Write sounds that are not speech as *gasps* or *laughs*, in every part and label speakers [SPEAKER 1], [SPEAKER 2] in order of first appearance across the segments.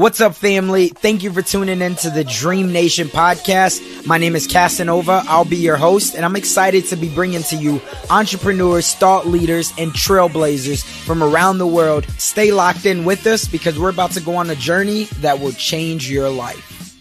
[SPEAKER 1] What's up, family? Thank you for tuning in to the Dream Nation podcast. My name is Casanova. I'll be your host, and I'm excited to be bringing to you entrepreneurs, thought leaders, and trailblazers from around the world. Stay locked in with us because we're about to go on a journey that will change your life.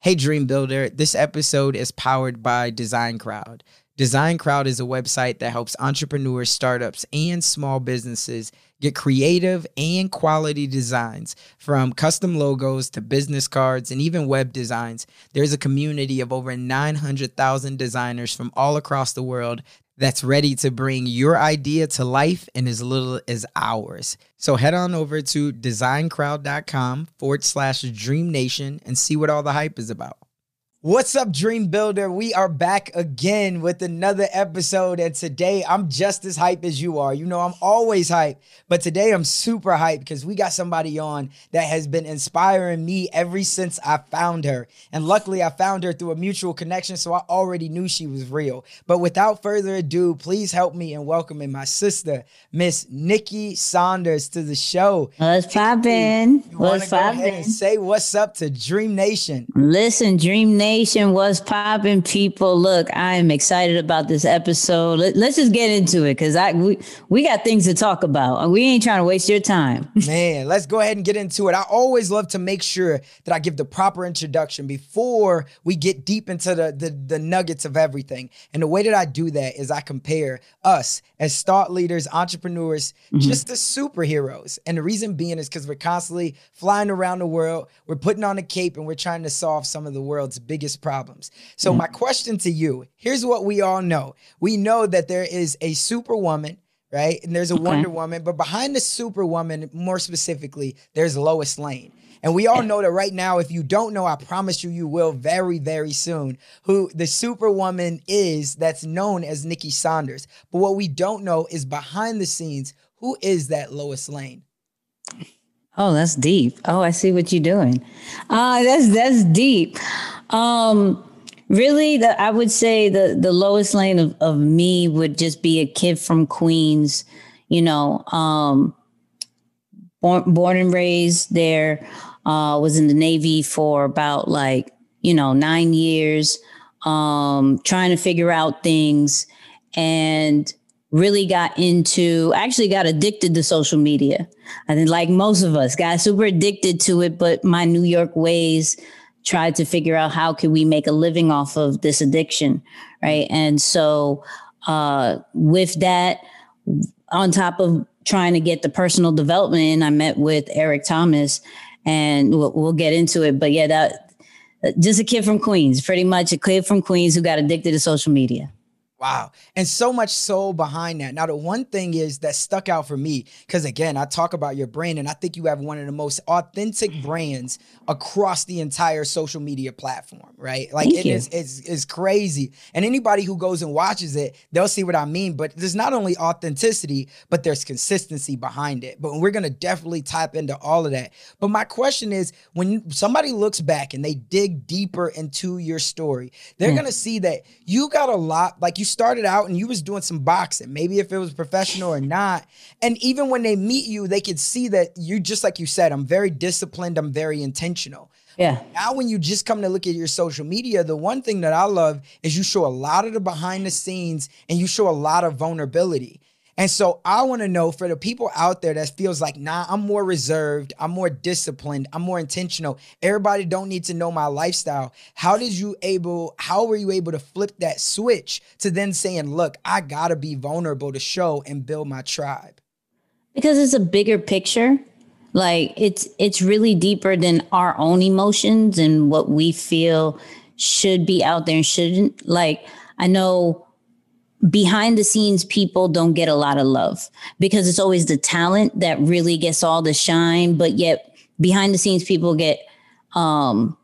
[SPEAKER 1] Hey, Dream Builder. This episode is powered by Design Crowd. Design Crowd is a website that helps entrepreneurs, startups, and small businesses get creative and quality designs from custom logos to business cards and even web designs. There's a community of over 900,000 designers from all across the world that's ready to bring your idea to life in as little as hours. So head on over to designcrowd.com forward slash dream nation and see what all the hype is about. What's up, Dream Builder? We are back again with another episode. And today I'm just as hype as you are. You know, I'm always hype, but today I'm super hyped because we got somebody on that has been inspiring me ever since I found her. And luckily, I found her through a mutual connection, so I already knew she was real. But without further ado, please help me in welcoming my sister, Miss Nicky Saunders, to the show.
[SPEAKER 2] What's poppin'? What's poppin'?
[SPEAKER 1] Say what's up to Dream Nation.
[SPEAKER 2] Listen, Dream Nation Nation, what's popping, people? Look, I am excited about this episode. Let, us just get into it because I we, we got things to talk about. We ain't trying to waste your time. *laughs*
[SPEAKER 1] Man, let's go ahead and get into it. I always love to make sure that I give the proper introduction before we get deep into the, the, the nuggets of everything. And the way that I do that is I compare us as thought leaders, entrepreneurs, mm-hmm. just as superheroes. And the reason being is because we're constantly flying around the world, we're putting on a cape, and we're trying to solve some of the world's biggest biggest problems. So, mm-hmm. my question to you here's what we all know we know that there is a superwoman. Right. And there's a okay. Wonder Woman, but behind the superwoman, more specifically, there's Lois Lane. And we all know that right now, if you don't know, I promise you, you will very, very soon, who the superwoman is that's known as Nicky Saunders. But what we don't know is behind the scenes, who is that Lois Lane?
[SPEAKER 2] Oh, that's deep. Oh, I see what you're doing. Uh, that's that's deep. Um, really, the, I would say the the Lois Lane of, of me would just be a kid from Queens. You know, um, born born and raised there. Uh, was in the Navy for about like you know nine years, um, trying to figure out things and really got into actually got addicted to social media. I think like most of us got super addicted to it, but my New York ways tried to figure out how could we make a living off of this addiction, right? And so uh, with that, on top of trying to get the personal development in, I met with Eric Thomas, and we'll, we'll get into it. But yeah, that just a kid from Queens, pretty much a kid from Queens who got addicted to social media.
[SPEAKER 1] Wow. And so much soul behind that. Now, the one thing is that stuck out for me, because again, I talk about your brand, and I think you have one of the most authentic brands across the entire social media platform, right? Like
[SPEAKER 2] Thank
[SPEAKER 1] it
[SPEAKER 2] you.
[SPEAKER 1] is it's, it's crazy. And anybody who goes and watches it, they'll see what I mean. But there's not only authenticity, but there's consistency behind it. But we're gonna definitely tap into all of that. But my question is when somebody looks back and they dig deeper into your story, they're
[SPEAKER 2] Hmm.
[SPEAKER 1] gonna see that you got a lot, like you started out and you was doing some boxing, maybe if it was professional or not. And even when they meet you, they could see that you just like you said, I'm very disciplined, I'm very intentional.
[SPEAKER 2] Yeah.
[SPEAKER 1] Now, when you just come to look at your social media, the one thing that I love is you show a lot of the behind the scenes and you show a lot of vulnerability. And so I want to know for the people out there that feels like, nah, I'm more reserved, I'm more disciplined, I'm more intentional. Everybody don't need to know my lifestyle. How did you able, how were you able to flip that switch to then saying, look, I gotta be vulnerable to show and build my tribe?
[SPEAKER 2] because it's a bigger picture like it's it's really deeper than our own emotions and what we feel should be out there and shouldn't like i know behind the scenes people don't get a lot of love because it's always the talent that really gets all the shine but yet behind the scenes people get um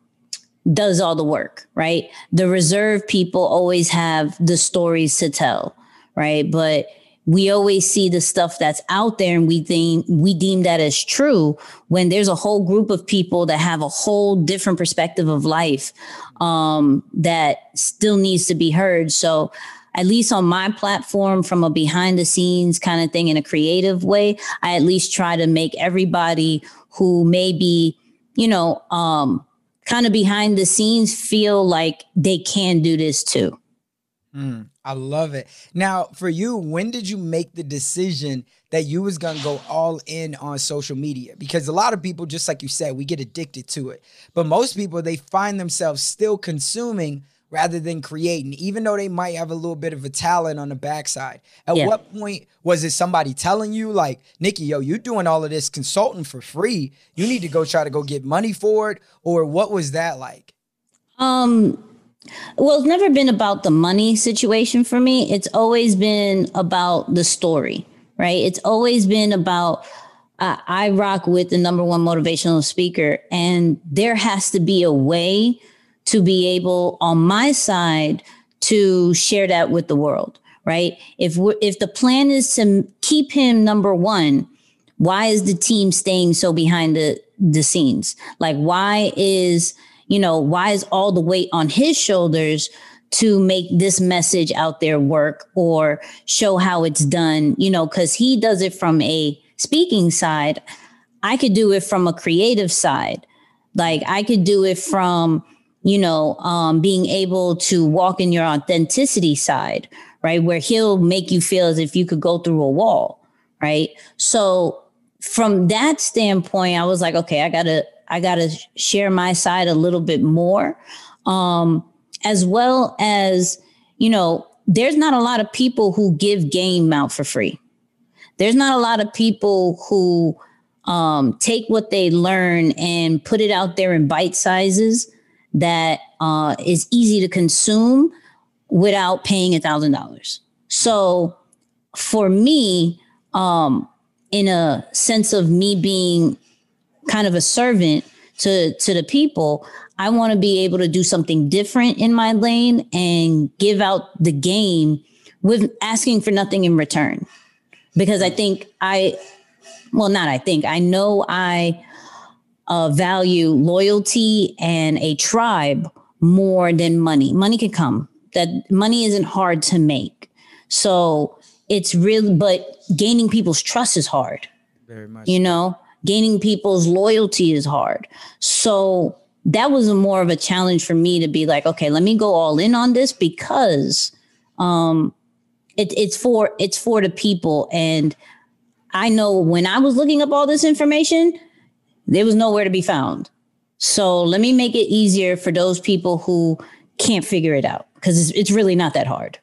[SPEAKER 2] does all the work right? The reserve people always have the stories to tell right? But we always see the stuff that's out there and we deem we deem that as true when there's a whole group of people that have a whole different perspective of life um, that still needs to be heard. So at least on my platform from a behind the scenes kind of thing in a creative way i at least try to make everybody who may be you know um, kind of behind the scenes feel like they can do this too
[SPEAKER 1] Mm, I love it. Now, for you, when did you make the decision that you was gonna go all in on social media? Because a lot of people, just like you said, we get addicted to it. But most people, they find themselves still consuming rather than creating, even though they might have a little bit of a talent on the backside. At
[SPEAKER 2] Yeah.
[SPEAKER 1] what point was it somebody telling you, like, Nicky, yo, you're doing all of this consulting for free? You need to go try to go get money for it, or what was that like?
[SPEAKER 2] Um, well, it's never been about the money situation for me. It's always been about the story, right? It's always been about uh, I rock with the number one motivational speaker, and there has to be a way to be able on my side to share that with the world, right? If we if the plan is to keep him number one, why is the team staying so behind the the scenes? Like, why is you know why is all the weight on his shoulders to make this message out there work or show how it's done? You know, because he does it from a speaking side. I could do it from a creative side. Like I could do it from you know um, being able to walk in your authenticity side, right? Where he'll make you feel as if you could go through a wall, right? So from that standpoint, I was like, okay, I gotta, I gotta share my side a little bit more, um, as well as, you know, there's not a lot of people who give game out for free. There's not a lot of people who um, take what they learn and put it out there in bite sizes that uh, is easy to consume without paying a thousand dollars. So for me, um, in a sense of me being kind of a servant to to the people i want to be able to do something different in my lane and give out the game with asking for nothing in return because i think i well not i think i know i uh, value loyalty and a tribe more than money. Money can come. That money isn't hard to make. So it's really but gaining people's trust is hard
[SPEAKER 1] Very much.
[SPEAKER 2] you know? Gaining people's loyalty is hard. So that was more of a challenge for me to be like okay let me go all in on this because um it, it's for it's for the people. And i know when i was looking up all this information there was nowhere to be found so let me make it easier for those people who can't figure it out because it's, it's really not that hard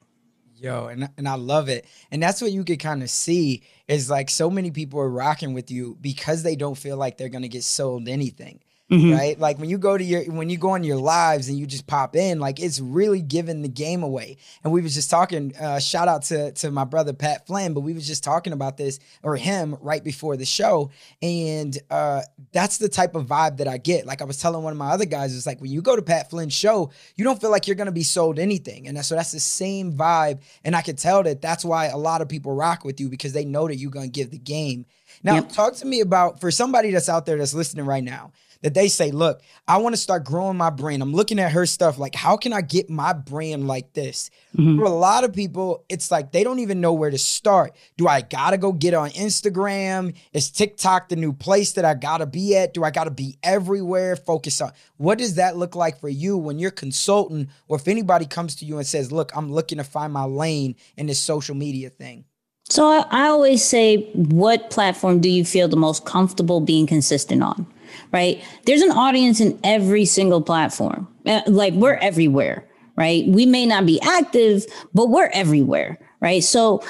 [SPEAKER 1] Yo, and, and I love it. And that's what you could kind of see is like so many people are rocking with you because they don't feel like they're going to get sold anything. Mm-hmm. Right, like when you go to your when you go on your lives and you just pop in, like it's really giving the game away. And we was just talking. Uh, shout out to to my brother Pat Flynn, but we was just talking about this or him right before the show, and uh, that's the type of vibe that I get. Like I was telling one of my other guys, it's like when you go to Pat Flynn's show, you don't feel like you're gonna be sold anything, and so that's the same vibe. And I could tell that that's why a lot of people rock with you because they know that you're gonna give the game. Now, yep. talk to me about for somebody that's out there that's listening right now that they say, look, I want to start growing my brand. I'm looking at her stuff like, how can I get my brand like this? Mm-hmm. For a lot of people, it's like they don't even know where to start. Do I gotta go get on Instagram? Is TikTok the new place that I gotta be at? Do I gotta be everywhere? Focus on what does that look like for you when you're consulting, or if anybody comes to you and says, look, I'm looking to find my lane in this social media thing?
[SPEAKER 2] So I, I always say, what platform do you feel the most comfortable being consistent on? Right? There's an audience in every single platform. Uh, like we're everywhere, right? We may not be active, but we're everywhere, right? So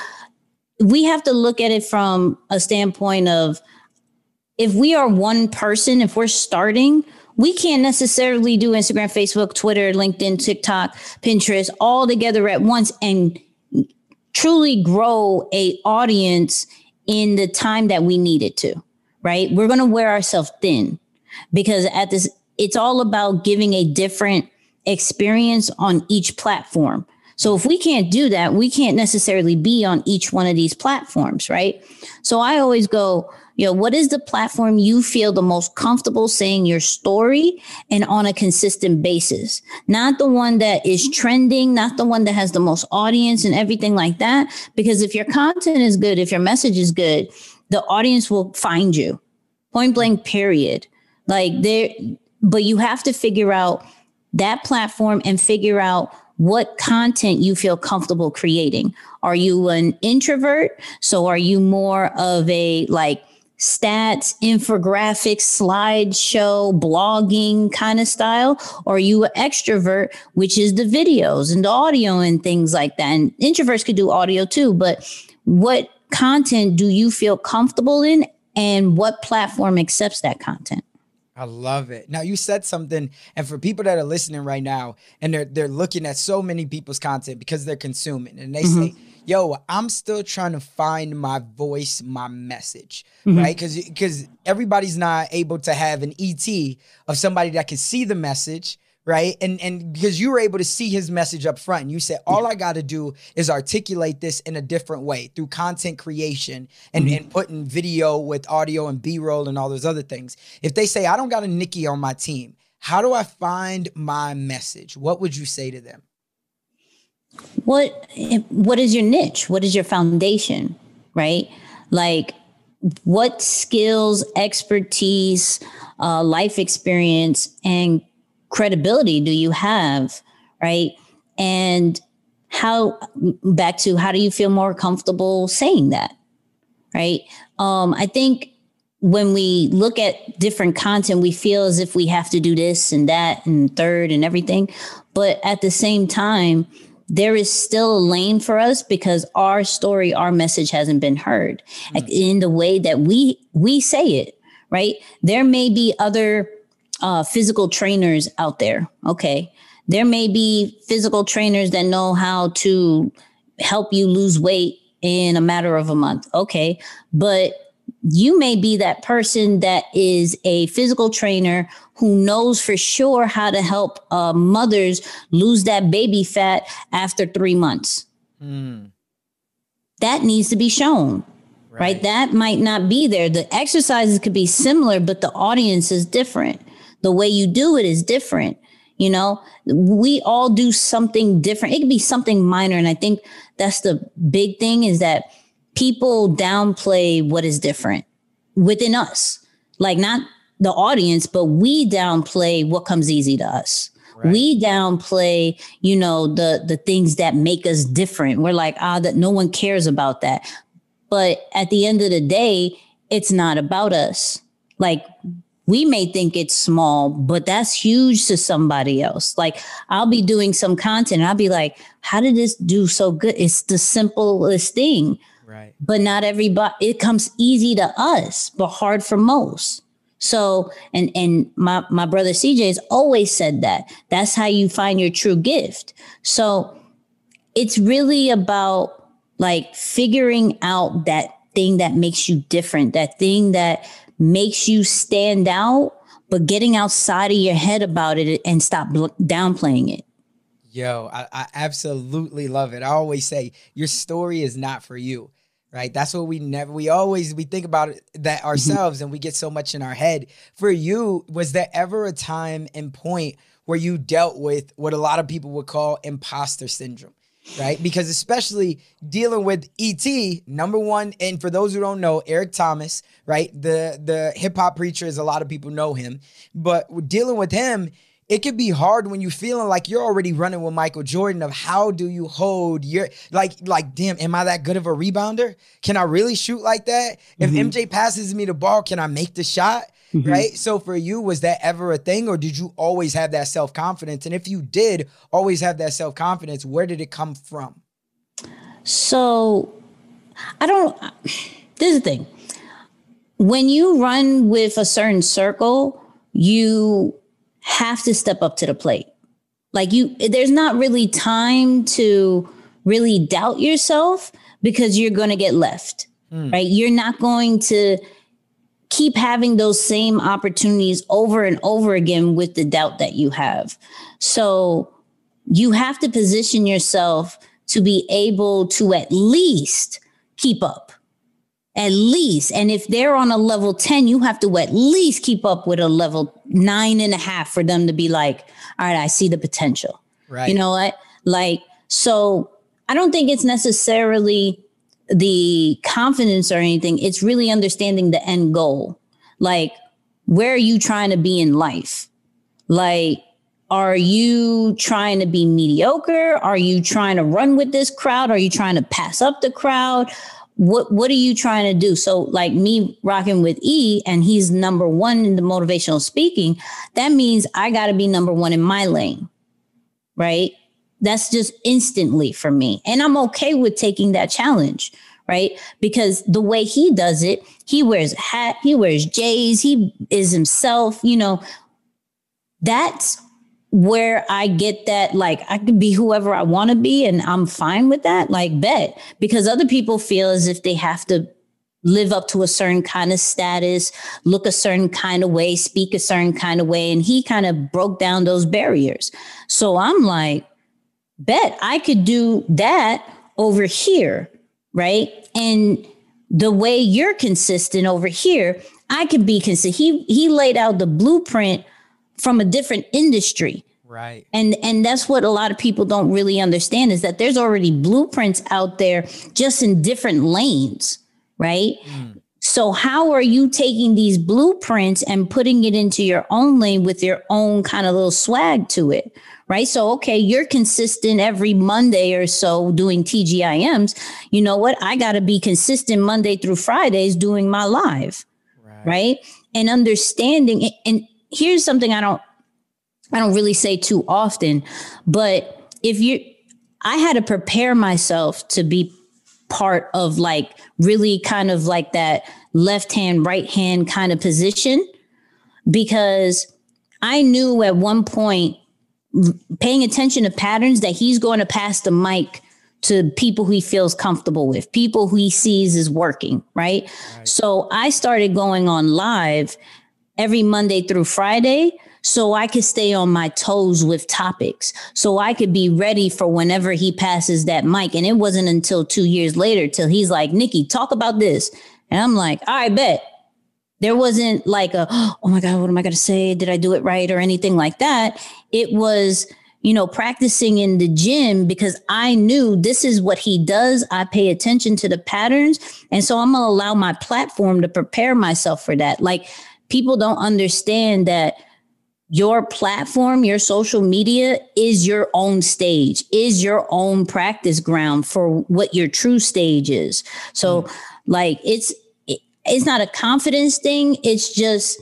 [SPEAKER 2] we have to look at it from a standpoint of if we are one person, if we're starting, we can't necessarily do Instagram, Facebook, Twitter, LinkedIn, TikTok, Pinterest all together at once and truly grow a audience in the time that we need it to, right? We're going to wear ourselves thin because at this, it's all about giving a different experience on each platform. So if we can't do that, we can't necessarily be on each one of these platforms, right? So I always go, you know, what is the platform you feel the most comfortable saying your story and on a consistent basis? Not the one that is trending, not the one that has the most audience and everything like that. Because if your content is good, if your message is good, the audience will find you. Point blank, period. Like there, but you have to figure out that platform and figure out what content you feel comfortable creating. Are you an introvert? So are you more of a like stats, infographics, slideshow, blogging kind of style? Or are you an extrovert, which is the videos and the audio and things like that? And introverts could do audio too, but what content do you feel comfortable in and what platform accepts that content?
[SPEAKER 1] I love it. Now you said something, and for people that are listening right now, and they're they're looking at so many people's content because they're consuming, and they mm-hmm. say, "Yo, I'm still trying to find my voice, my message, mm-hmm. right?" Because because everybody's not able to have an ET of somebody that can see the message right? And and because you were able to see his message up front, and you said, all yeah. I got to do is articulate this in a different way through content creation and, mm-hmm. and putting video with audio and B-roll and all those other things. If they say, I don't got a Nicky on my team, how do I find my message? What would you say to them?
[SPEAKER 2] What what is your niche? What is your foundation? Right? Like what skills, expertise, uh, life experience, and credibility do you have? Right. And how, back to how do you feel more comfortable saying that? Right. Um, I think when we look at different content, we feel as if we have to do this and that and third and everything. But at the same time, there is still a lane for us because our story, our message hasn't been heard mm-hmm. in the way that we we say it. Right. There may be other uh, physical trainers out there. Okay. There may be physical trainers that know how to help you lose weight in a matter of a month. Okay. But you may be that person that is a physical trainer who knows for sure how to help uh, mothers lose that baby fat after three months. Mm. That needs to be shown, right. right? That might not be there. The exercises could be similar, but the audience is different the way you do it is different. You know, we all do something different. It could be something minor. And I think that's the big thing is that people downplay what is different within us. Like not the audience, but we downplay what comes easy to us. Right. We downplay, you know, the the things that make us different. We're like, ah, that no one cares about that. But at the end of the day, it's not about us. Like we may think it's small, but that's huge to somebody else. Like I'll be doing some content and I'll be like, how did this do so good? It's the simplest thing.
[SPEAKER 1] Right.
[SPEAKER 2] But not everybody, it comes easy to us, but hard for most. So, and and my my brother CJ has always said that. That's how you find your true gift. So, it's really about like figuring out that thing that makes you different, that thing that makes you stand out, but getting outside of your head about it and stop downplaying it.
[SPEAKER 1] Yo, I, I absolutely love it. I always say your story is not for you right that's what we never we always we think about it, that mm-hmm. ourselves and we get so much in our head for you was there ever a time and point where you dealt with what a lot of people would call imposter syndrome right because especially dealing with et number one and for those who don't know eric thomas right the the hip-hop preacher is a lot of people know him but dealing with him it can be hard when you feeling like you're already running with Michael Jordan of how do you hold your like like damn am I that good of a rebounder? Can I really shoot like that? If mm-hmm. MJ passes me the ball, can I make the shot? Mm-hmm. Right? So for you was that ever a thing or did you always have that self-confidence? And if you did always have that self-confidence, where did it come from?
[SPEAKER 2] So I don't this is the thing. When you run with a certain circle, you have to step up to the plate. Like you, there's not really time to really doubt yourself because you're going to get left, mm. right? You're not going to keep having those same opportunities over and over again with the doubt that you have. So you have to position yourself to be able to at least keep up at least. And if they're on a level 10, you have to at least keep up with a level nine and a half for them to be like, all right, I see the potential. Right. You know what? Like, so I don't think it's necessarily the confidence or anything. It's really understanding the end goal. Like, where are you trying to be in life? Like, are you trying to be mediocre? Are you trying to run with this crowd? Are you trying to pass up the crowd? what what are you trying to do so like me rocking with e and he's number one in the motivational speaking that means i got to be number one in my lane right that's just instantly for me and i'm okay with taking that challenge right because the way he does it he wears a hat he wears j's he is himself you know that's where I get that, like, I can be whoever I want to be and I'm fine with that, like, bet. Because other people feel as if they have to live up to a certain kind of status, look a certain kind of way, speak a certain kind of way. And he kind of broke down those barriers. So I'm like, bet I could do that over here, right? And the way you're consistent over here, I could be consistent. He he laid out the blueprint from a different industry.
[SPEAKER 1] Right.
[SPEAKER 2] And and that's what a lot of people don't really understand is that there's already blueprints out there just in different lanes, right? Mm. So how are you taking these blueprints and putting it into your own lane with your own kind of little swag to it? Right. So, okay, you're consistent every Monday or so doing TGIMs. You know what? I got to be consistent Monday through Fridays doing my live. Right. right? And understanding. And here's something I don't I don't really say too often, but if you I had to prepare myself to be part of like really kind of like that left hand right hand kind of position because I knew at one point paying attention to patterns that he's going to pass the mic to people who he feels comfortable with, people who he sees is working, right? right? So I started going on live every Monday through Friday so I could stay on my toes with topics, so I could be ready for whenever he passes that mic. And it wasn't until two years later till he's like, Nicky, talk about this. And I'm like, I bet. There wasn't like a, *gasps* oh my God, what am I going to say? Did I do it right or anything like that? It was, you know, practicing in the gym because I knew this is what he does. I pay attention to the patterns. And so I'm going to allow my platform to prepare myself for that. Like people don't understand that your platform, your social media is your own stage, is your own practice ground for what your true stage is. So, mm. Like, it's it's not a confidence thing. It's just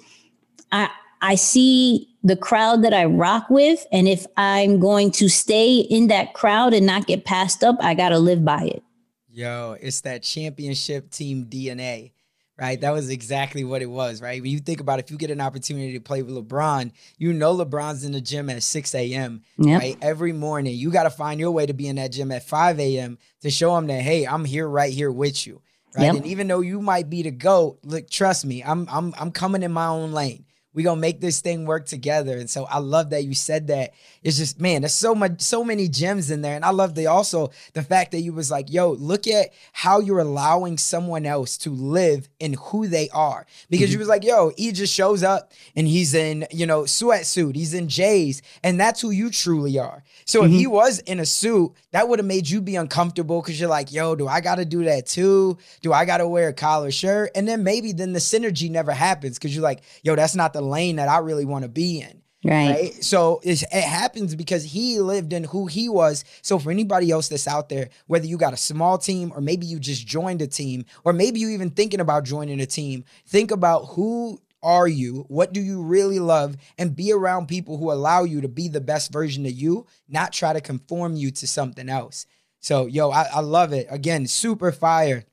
[SPEAKER 2] I I see the crowd that I rock with, and if I'm going to stay in that crowd and not get passed up, I got to live by it.
[SPEAKER 1] Yo, it's that championship team DNA right? That was exactly what it was, right? When you think about if you get an opportunity to play with LeBron, you know LeBron's in the gym at 6 a.m. Yep. right? Every morning. You got to find your way to be in that gym at 5 a.m. to show him that, hey, I'm here right here with you. Right. Yep. And even though you might be the GOAT, look, trust me, I'm I'm I'm coming in my own lane we gonna make this thing work together. And so I love that you said that. It's just man, there's so much, so many gems in there. And I love the also the fact that you was like, yo, look at how you're allowing someone else to live in who they are. Because mm-hmm. you was like, yo, he just shows up and he's in, you know, sweatsuit, he's in J's, and that's who you truly are. So mm-hmm. if he mm-hmm. was in a suit, that would have made you be uncomfortable because you're like, yo, do I gotta do that too? Do I gotta wear a collar shirt? And then maybe then the synergy never happens because you're like, yo, that's not the lane that I really want to be in.
[SPEAKER 2] Right. right?
[SPEAKER 1] So it happens because he lived in who he was. So for anybody else that's out there, whether you got a small team or maybe you just joined a team, or maybe you even thinking about joining a team, think about who are you? What do you really love? And be around people who allow you to be the best version of you, not try to conform you to something else. So, yo, I, I love it. Again, super fire.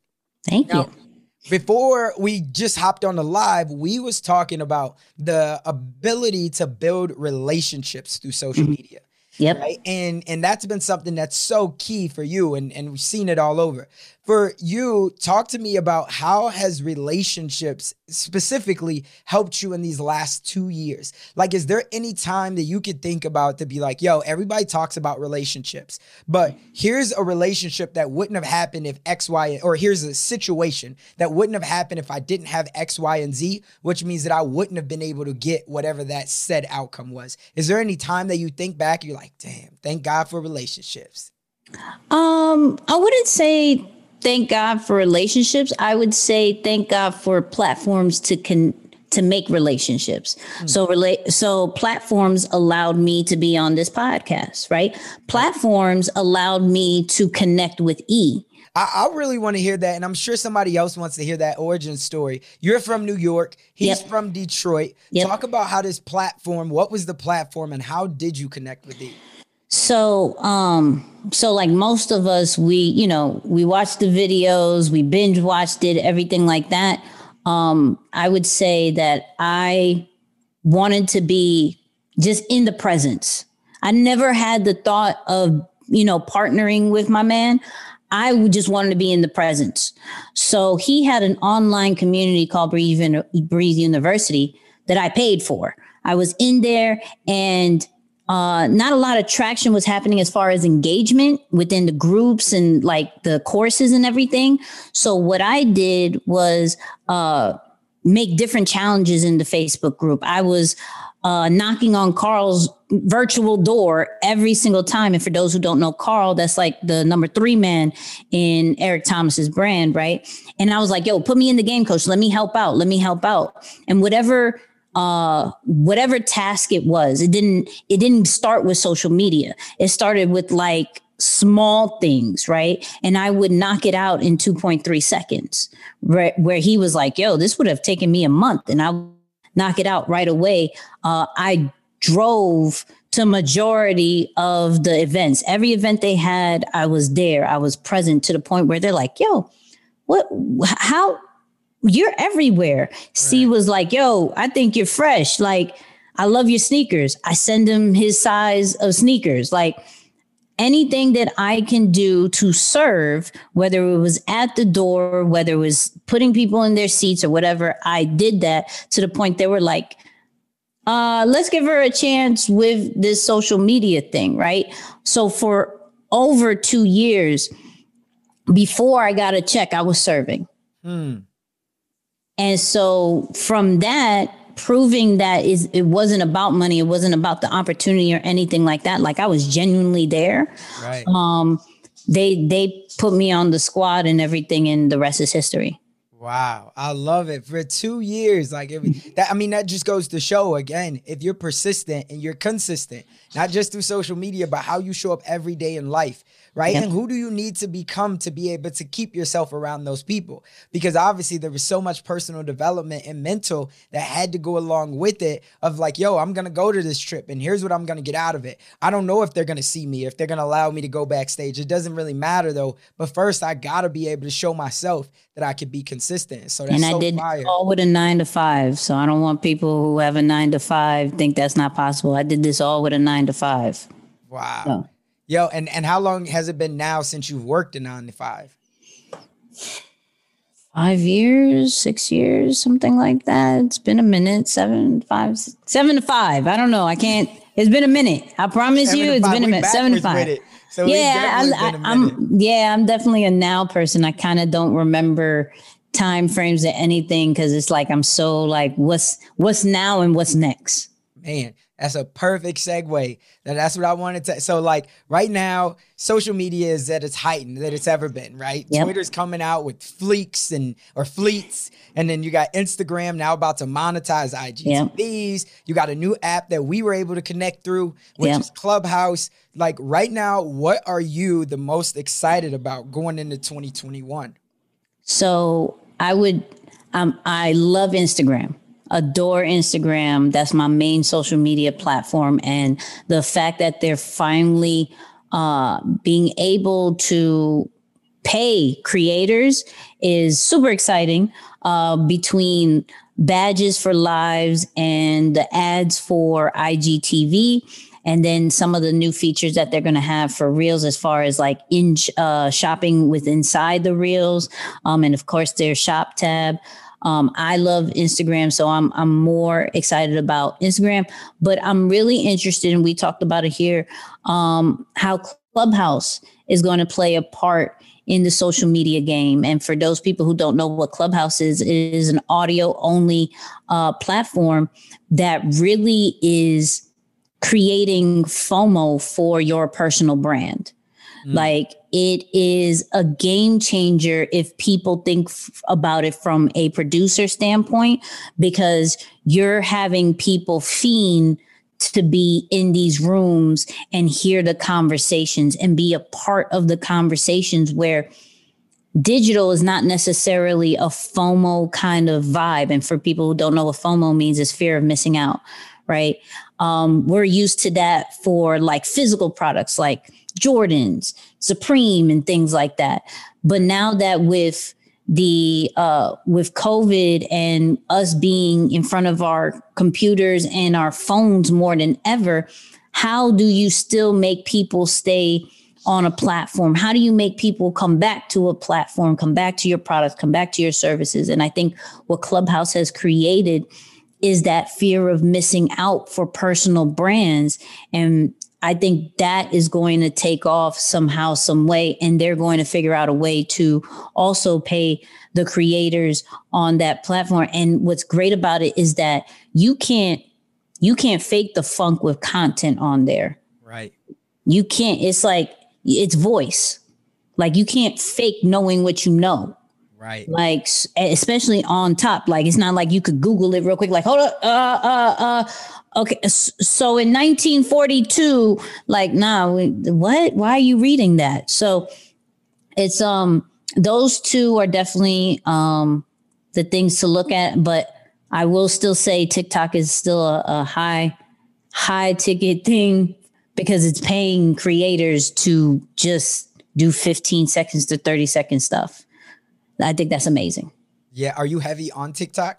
[SPEAKER 2] Thank now, you
[SPEAKER 1] before we just hopped on the live we was talking about the ability to build relationships through social mm-hmm. media
[SPEAKER 2] Yep.
[SPEAKER 1] Right? And and that's been something that's so key for you and and we've seen it all over. For you, talk to me about how has relationships specifically helped you in these last 2 years? Like is there any time that you could think about to be like, "Yo, everybody talks about relationships, but here's a relationship that wouldn't have happened if X Y or here's a situation that wouldn't have happened if I didn't have X Y and Z, which means that I wouldn't have been able to get whatever that said outcome was." Is there any time that you think back you're like, "Damn, thank God for relationships."
[SPEAKER 2] Um, I wouldn't say thank God for relationships. I would say thank God for platforms to con to make relationships. Mm. So relate so platforms allowed me to be on this podcast, right? Platforms allowed me to connect with E.
[SPEAKER 1] I, I really want to hear that, and I'm sure somebody else wants to hear that origin story. You're from New York. He's yep. from Detroit. Yep. Talk about how this platform. What was the platform, and how did you connect with E?
[SPEAKER 2] So, um, so like most of us, we, you know, we watched the videos, we binge watched it, everything like that. Um, I would say that I wanted to be just in the presence. I never had the thought of, you know, partnering with my man. I just wanted to be in the presence. So he had an online community called Breathe, Breathe University that I paid for. I was in there and uh, not a lot of traction was happening as far as engagement within the groups and like the courses and everything. So what I did was uh, make different challenges in the Facebook group. I was uh, knocking on Carl's virtual door every single time. And for those who don't know Carl, that's like the number three man in Eric Thomas's brand, right? And I was like, yo, put me in the game, coach. Let me help out. Let me help out. And whatever uh whatever task it was it didn't it didn't start with social media. It started with like small things right? And i would knock it out in 2.3 seconds where, where he was like yo this would have taken me a month and i knock it out right away. Uh i drove to majority of the events. Every event they had i was there. I was present to the point where they're like yo what how you're everywhere. Right. C was like, yo, I think you're fresh. Like, I love your sneakers. I send him his size of sneakers. Like anything that I can do to serve, whether it was at the door, whether it was putting people in their seats or whatever, I did that to the point they were like, uh, let's give her a chance with this social media thing, right? So for over two years, before I got a check, I was serving. Hmm. And so from that, proving that is it wasn't about money, it wasn't about the opportunity or anything like that. Like I was genuinely there. Right. Um, they they put me on the squad and everything, and the rest is history.
[SPEAKER 1] Wow, I love it. For two years, like it, that, I mean, that just goes to show again, if you're persistent and you're consistent, not just through social media, but how you show up every day in life right? Yep. And who do you need to become to be able to keep yourself around those people? Because obviously there was so much personal development and mental that had to go along with it of like, yo, I'm gonna go to this trip and here's what I'm gonna get out of it. I don't know if they're gonna see me, if they're gonna allow me to go backstage. It doesn't really matter though. But first, I gotta be able to show myself that I could be consistent. So that's
[SPEAKER 2] and
[SPEAKER 1] so
[SPEAKER 2] I did
[SPEAKER 1] fire.
[SPEAKER 2] all with a nine to five. So I don't want people who have a nine to five think that's not possible. I did this all with a nine to five.
[SPEAKER 1] Wow.
[SPEAKER 2] So,
[SPEAKER 1] Yo, and, and how long has it been now since you've worked a nine to five?
[SPEAKER 2] five years, six years, something like that. It's been a minute, seven, five, seven to five. I don't know. I can't. It's been a minute. I promise
[SPEAKER 1] Seven
[SPEAKER 2] you, it's been a minute. Seven to five.
[SPEAKER 1] So
[SPEAKER 2] yeah, I,
[SPEAKER 1] definitely been a
[SPEAKER 2] I,
[SPEAKER 1] minute.
[SPEAKER 2] I'm. Yeah, I'm definitely a now person. I kind of don't remember time frames or anything because it's like I'm so like, what's what's now and what's next.
[SPEAKER 1] Man, that's a perfect segue. That that's what I wanted to. So like right now, social media is at its heightened that it's ever been. Right,
[SPEAKER 2] Yep.
[SPEAKER 1] Twitter's coming out with fleeks and or fleets, and then you got Instagram now about to monetize IGTVs. You got a new app that we were able to connect through, which
[SPEAKER 2] Yep.
[SPEAKER 1] is Clubhouse. Like right now, what are you the most excited about going into 2021?
[SPEAKER 2] So I would, um, I love Instagram. Adore Instagram. That's my main social media platform, and the fact that they're finally uh, being able to pay creators is super exciting. Uh, between badges for lives and the ads for IGTV, and then some of the new features that they're going to have for reels as far as like in uh, shopping with inside the reels um, and of course their shop tab um, i love instagram so I'm, I'm more excited about instagram but i'm really interested and we talked about it here um, how clubhouse is going to play a part in the social media game and for those people who don't know what clubhouse is it is an audio only uh, platform that really is creating FOMO for your personal brand. Like it is a game changer if people think f- about it from a producer standpoint, because you're having people fiend to be in these rooms and hear the conversations and be a part of the conversations where digital is not necessarily a FOMO kind of vibe. And for people who don't know what FOMO means, is fear of missing out, right? Um, we're used to that for like physical products like Jordans, Supreme, and things like that. But now that with the uh, with COVID and us being in front of our computers and our phones more than ever, how do you still make people stay on a platform? How do you make people come back to a platform, come back to your products, come back to your services? And I think what Clubhouse has created is that fear of missing out for personal brands. And I think that is going to take off somehow, some way, and they're going to figure out a way to also pay the creators on that platform. And what's great about it is that you can't you can't fake the funk with content on there.
[SPEAKER 1] Right.
[SPEAKER 2] You can't. It's like it's voice. Like you can't fake knowing what you know
[SPEAKER 1] Right.
[SPEAKER 2] like especially on top like it's not like you could google it real quick like hold up uh uh uh okay so in 1942 like nah we- what why are you reading that so it's um those two are definitely um the things to look at but i will still say tiktok is still a, a high high ticket thing because it's paying creators to just do 15 seconds to 30 second stuff I think that's amazing.
[SPEAKER 1] Yeah. Are you heavy on TikTok?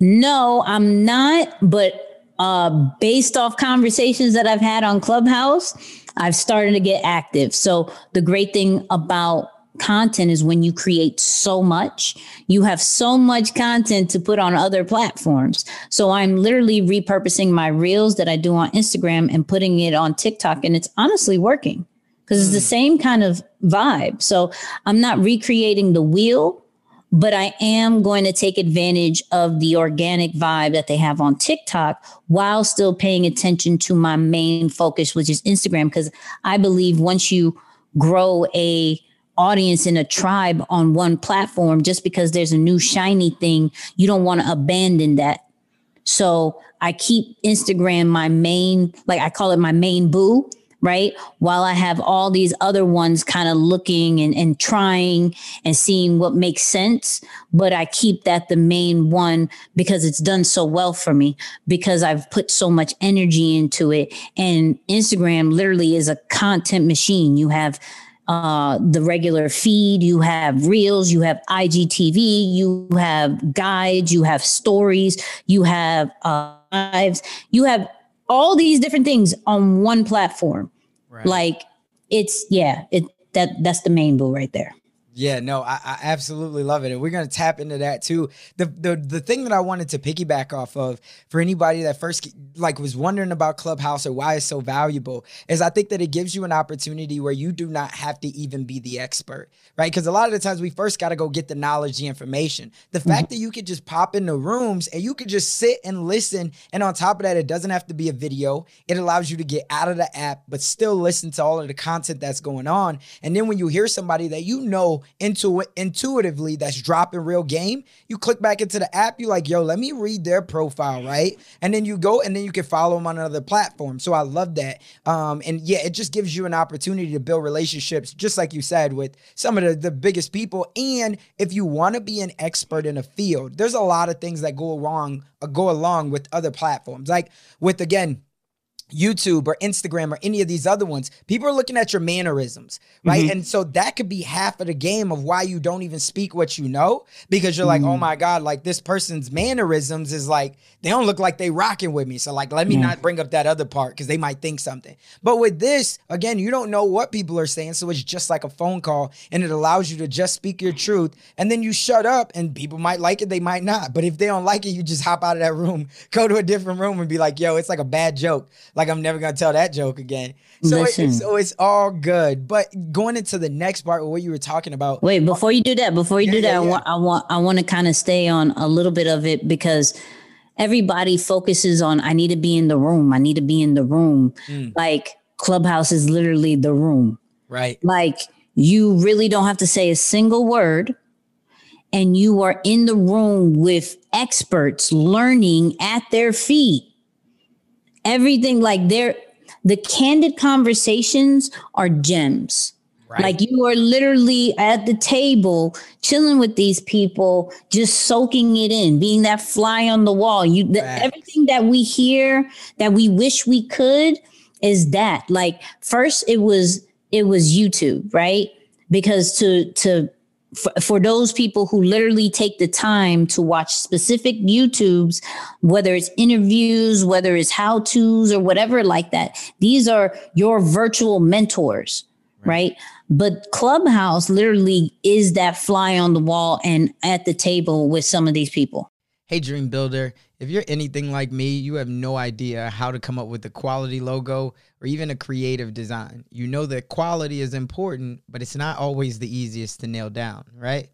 [SPEAKER 2] No, I'm not, but uh based off conversations that I've had on Clubhouse, I've started to get active. So the great thing about content is when you create so much, you have so much content to put on other platforms. So I'm literally repurposing my reels that I do on Instagram and putting it on TikTok and it's honestly working because it's the same kind of vibe. So I'm not recreating the wheel, but I am going to take advantage of the organic vibe that they have on TikTok while still paying attention to my main focus, which is Instagram. Because I believe once you grow a audience in a tribe on one platform, just because there's a new shiny thing, you don't want to abandon that. So I keep Instagram my main, like I call it my main boo, right? While I have all these other ones kind of looking and, and trying and seeing what makes sense. But I keep that the main one because it's done so well for me because I've put so much energy into it. And Instagram literally is a content machine. You have uh, the regular feed, you have reels, you have IGTV, you have guides, you have stories, you have uh, lives, you have all these different things on one platform. Right. Like it's yeah, it that that's the main bull right there.
[SPEAKER 1] Yeah, no, I, I, absolutely love it, and we're gonna tap into that too. The, the the thing that I wanted to piggyback off of for anybody that first like was wondering about Clubhouse or why it's so valuable is I think that it gives you an opportunity where you do not have to even be the expert, right? Because a lot of the times we first got to go get the knowledge, the information. The mm-hmm. fact that you could just pop in the rooms and you could just sit and listen, and on top of that, it doesn't have to be a video. It allows you to get out of the app but still listen to all of the content that's going on. And then when you hear somebody that you know into it intuitively that's dropping real game, you click back into the app, you're like, yo, let me read their profile, right? And then you go and then you can follow them on another platform. So I love that. Um, and yeah, it just gives you an opportunity to build relationships, just like you said, with some of the, the biggest people. And if you want to be an expert in a field, there's a lot of things that go wrong, go along with other platforms. Like with again, YouTube or Instagram or any of these other ones, people are looking at your mannerisms, right? Mm-hmm. And so that could be half of the game of why you don't even speak what you know because you're mm-hmm. like, oh mm. my God, like this person's mannerisms is like, they don't look like they rocking with me. So, like, let me mm. not bring up that other part because they might think something. But with this, again, you don't know what people are saying. So it's just like a phone call and it allows you to just speak your truth. And then you shut up and people might like it, they might not. But if they don't like it, you just hop out of that room, *laughs* go to a different room and be like, yo, it's like a bad joke. Like, I'm never gonna tell that joke again. So, it, so it's all good. But going into the next part, what you were talking about.
[SPEAKER 2] Wait, uh, before you do that, before you yeah, do that, yeah, yeah. I want, I want, I want to kind of stay on a little bit of it because everybody focuses on I need to be in the room. I need to be in the room. Mm. Like Clubhouse is literally the room.
[SPEAKER 1] Right.
[SPEAKER 2] Like you really don't have to say a single word and you are in the room with experts learning at their feet everything like they're the candid conversations are gems. Right. Like you are literally at the table chilling with these people, just soaking it in, being that fly on the wall. You the, everything that we hear that we wish we could is that. Like first it was it was YouTube, right? Because to to for, for those people who literally take the time to watch specific YouTubes, whether it's interviews, whether it's how to's or whatever like that, these are your virtual mentors, right. But Clubhouse literally is that fly on the wall and at the table with some of these people.
[SPEAKER 1] Hey, Dream Builder, if you're anything like me, you have no idea how to come up with a quality logo or even a creative design. You know that quality is important, but it's not always the easiest to nail down, right?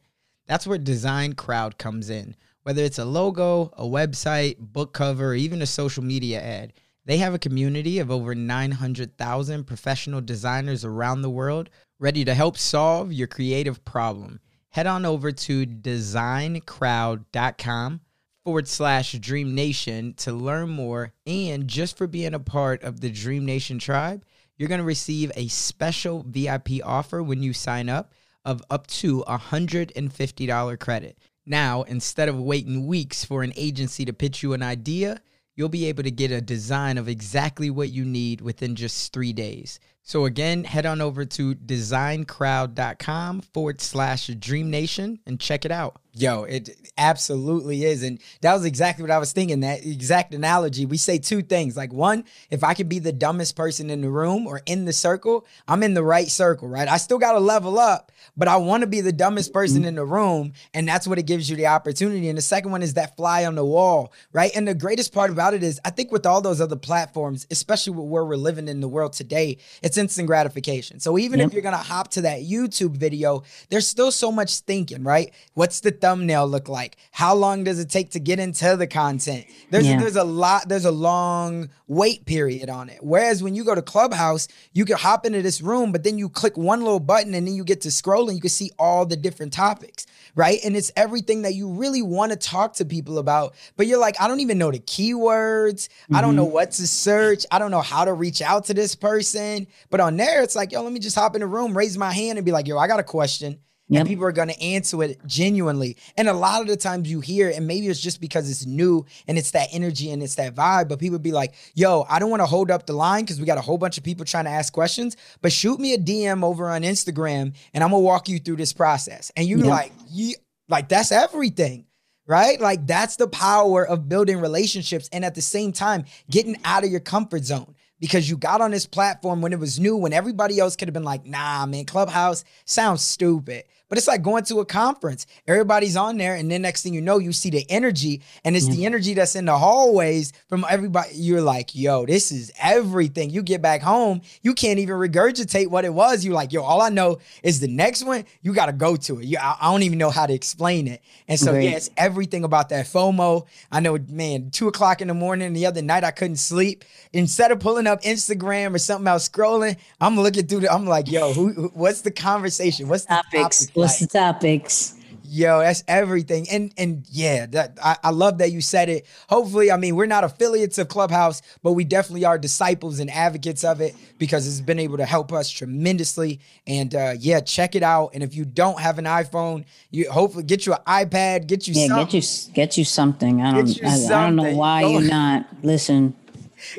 [SPEAKER 1] That's where DesignCrowd comes in. Whether it's a logo, a website, book cover, or even a social media ad, they have a community of over 900,000 professional designers around the world ready to help solve your creative problem. Head on over to designcrowd.com forward slash Dream Nation to learn more. And just for being a part of the Dream Nation tribe, you're going to receive a special VIP offer when you sign up of up to $150 credit. Now, instead of waiting weeks for an agency to pitch you an idea, you'll be able to get a design of exactly what you need within just three days. So again, head on over to designcrowd.com forward slash Dream Nation and check it out. Yo, it absolutely is. And that was exactly what I was thinking. That exact analogy. We say two things. Like, one, if I could be the dumbest person in the room or in the circle, I'm in the right circle, right? I still got to level up, but I want to be the dumbest mm-hmm. person in the room. And that's what it gives you the opportunity. And the second one is that fly on the wall, right? And the greatest part about it is, I think with all those other platforms, especially where we're living in the world today, it's instant gratification. So even yep. if you're going to hop to that YouTube video, there's still so much thinking, right? What's the thumbnail look like? How long does it take to get into the content? There's yeah. there's a lot there's a long wait period on it. Whereas when you go to Clubhouse, you can hop into this room, but then you click one little button and then you get to scroll and you can see all the different topics, right? And it's everything that you really want to talk to people about, but you're like, I don't even know the keywords. Mm-hmm. I don't know mm-hmm. what to search. I don't know how to reach out to this person. But on there, it's like, yo, let me just hop in the room, raise my hand, and be like, yo, I got a question Yep. And people are going to answer it genuinely. And a lot of the times you hear, and maybe it's just because it's new and it's that energy and it's that vibe, but people be like, yo, I don't want to hold up the line because we got a whole bunch of people trying to ask questions, but shoot me a DM over on Instagram and I'm going to walk you through this process. And you yep. like, you, like, that's everything right? Like that's the power of building relationships and at the same time getting out of your comfort zone because you got on this platform when it was new, when everybody else could have been like, nah, man, Clubhouse sounds stupid. But it's like going to a conference. Everybody's on there, and then next thing you know, you see the energy, and it's mm-hmm. the energy that's in the hallways from everybody. You're like, yo, this is everything. You get back home, you can't even regurgitate what it was. You're like, yo, all I know is the next one, you got to go to it. You, I, I, don't even know how to explain it. And so, right. yeah, it's everything about that FOMO. I know, man, two o'clock in the morning the other night, I couldn't sleep. Instead of pulling up Instagram or something else scrolling, I'm looking through the, I'm like, yo, who, who what's the conversation? What's the
[SPEAKER 2] topics? Topic? What's the topics?
[SPEAKER 1] Yo, that's everything. And and yeah, that I, I love that you said it. Hopefully, I mean, we're not affiliates of Clubhouse, but we definitely are disciples and advocates of it because it's been able to help us tremendously. And uh, yeah, check it out. And if you don't have an iPhone, you hopefully get you an iPad, get you
[SPEAKER 2] yeah,
[SPEAKER 1] something.
[SPEAKER 2] get you get you something. I don't I, I, don't know why you're *laughs* not. Listen,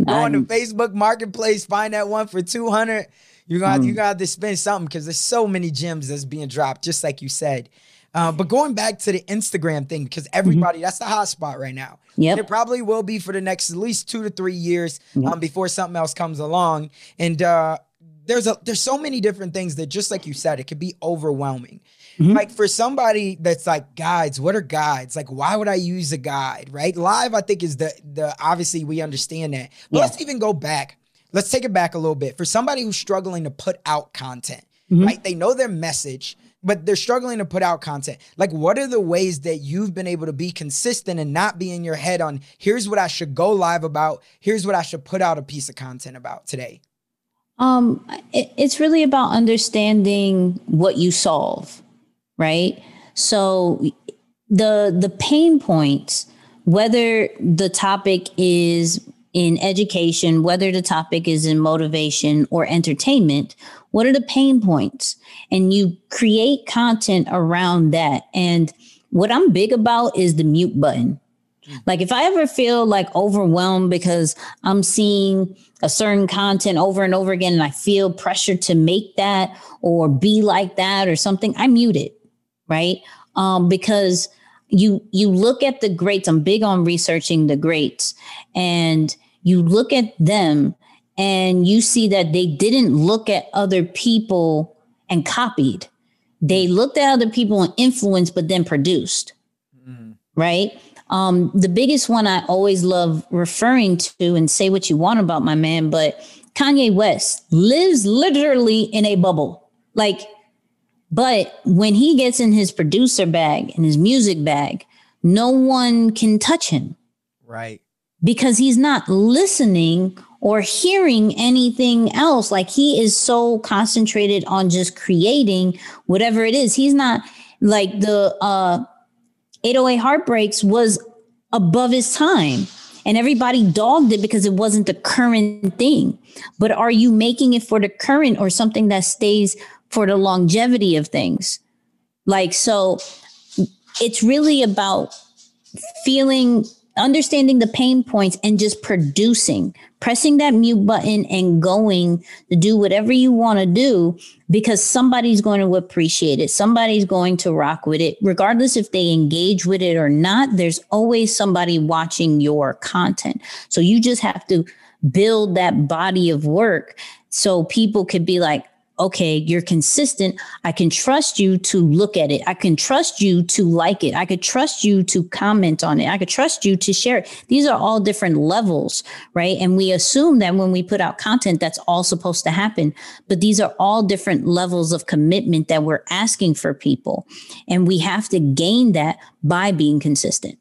[SPEAKER 1] go on to Facebook Marketplace, find that one for two hundred. You're gonna mm. you got to spend something because there's so many gems that's being dropped, just like you said. Uh, but going back to the Instagram thing, because mm-hmm. everybody, mm-hmm. that's the hot spot right now.
[SPEAKER 2] Yeah,
[SPEAKER 1] it probably will be for the next at least two to three years um, before something else comes along. And uh, there's a there's so many different things that just like you said, it could be overwhelming. Mm-hmm. Like for somebody that's like guides, what are guides? Like, why would I use a guide? Right? Live, I think is the the obviously we understand that. But yeah. let's even go back let's take it back a little bit. For somebody who's struggling to put out content, mm-hmm. right? They know their message, but they're struggling to put out content. Like, what are the ways that you've been able to be consistent and not be in your head on here's what I should go live about, here's what I should put out a piece of content about today?
[SPEAKER 2] Um, it, it's really about understanding what you solve, right? So the the pain points, whether the topic is in education, whether the topic is in motivation or entertainment, what are the pain points? And you create content around that. And what I'm big about is the mute button. Like if I ever feel like overwhelmed because I'm seeing a certain content over and over again and I feel pressure to make that or be like that or something, I mute it, right? Um, because you you look at the greats. I'm big on researching the greats, and you look at them and you see that they didn't look at other people and copied. They looked at other people and influenced, but then produced. Mm-hmm. Right. Um, the biggest one I always love referring to, and say what you want about my man, but Kanye West lives literally in a bubble. Like but when he gets in his producer bag and his music bag, no one can touch him.
[SPEAKER 1] Right.
[SPEAKER 2] Because he's not listening or hearing anything else. Like he is so concentrated on just creating whatever it is. He's not like the uh 808 Heartbreaks was above his time and everybody dogged it because it wasn't the current thing. But are you making it for the current or something that stays for the longevity of things. Like, so it's really about feeling, understanding the pain points and just producing, pressing that mute button and going to do whatever you want to do because somebody's going to appreciate it. Somebody's going to rock with it. Regardless if they engage with it or not, there's always somebody watching your content. So you just have to build that body of work so people could be like, okay, you're consistent. I can trust you to look at it. I can trust you to like it. I could trust you to comment on it. I could trust you to share it. These are all different levels, right? And we assume that when we put out content, that's all supposed to happen. But these are all different levels of commitment that we're asking for people. And we have to gain that by being consistent.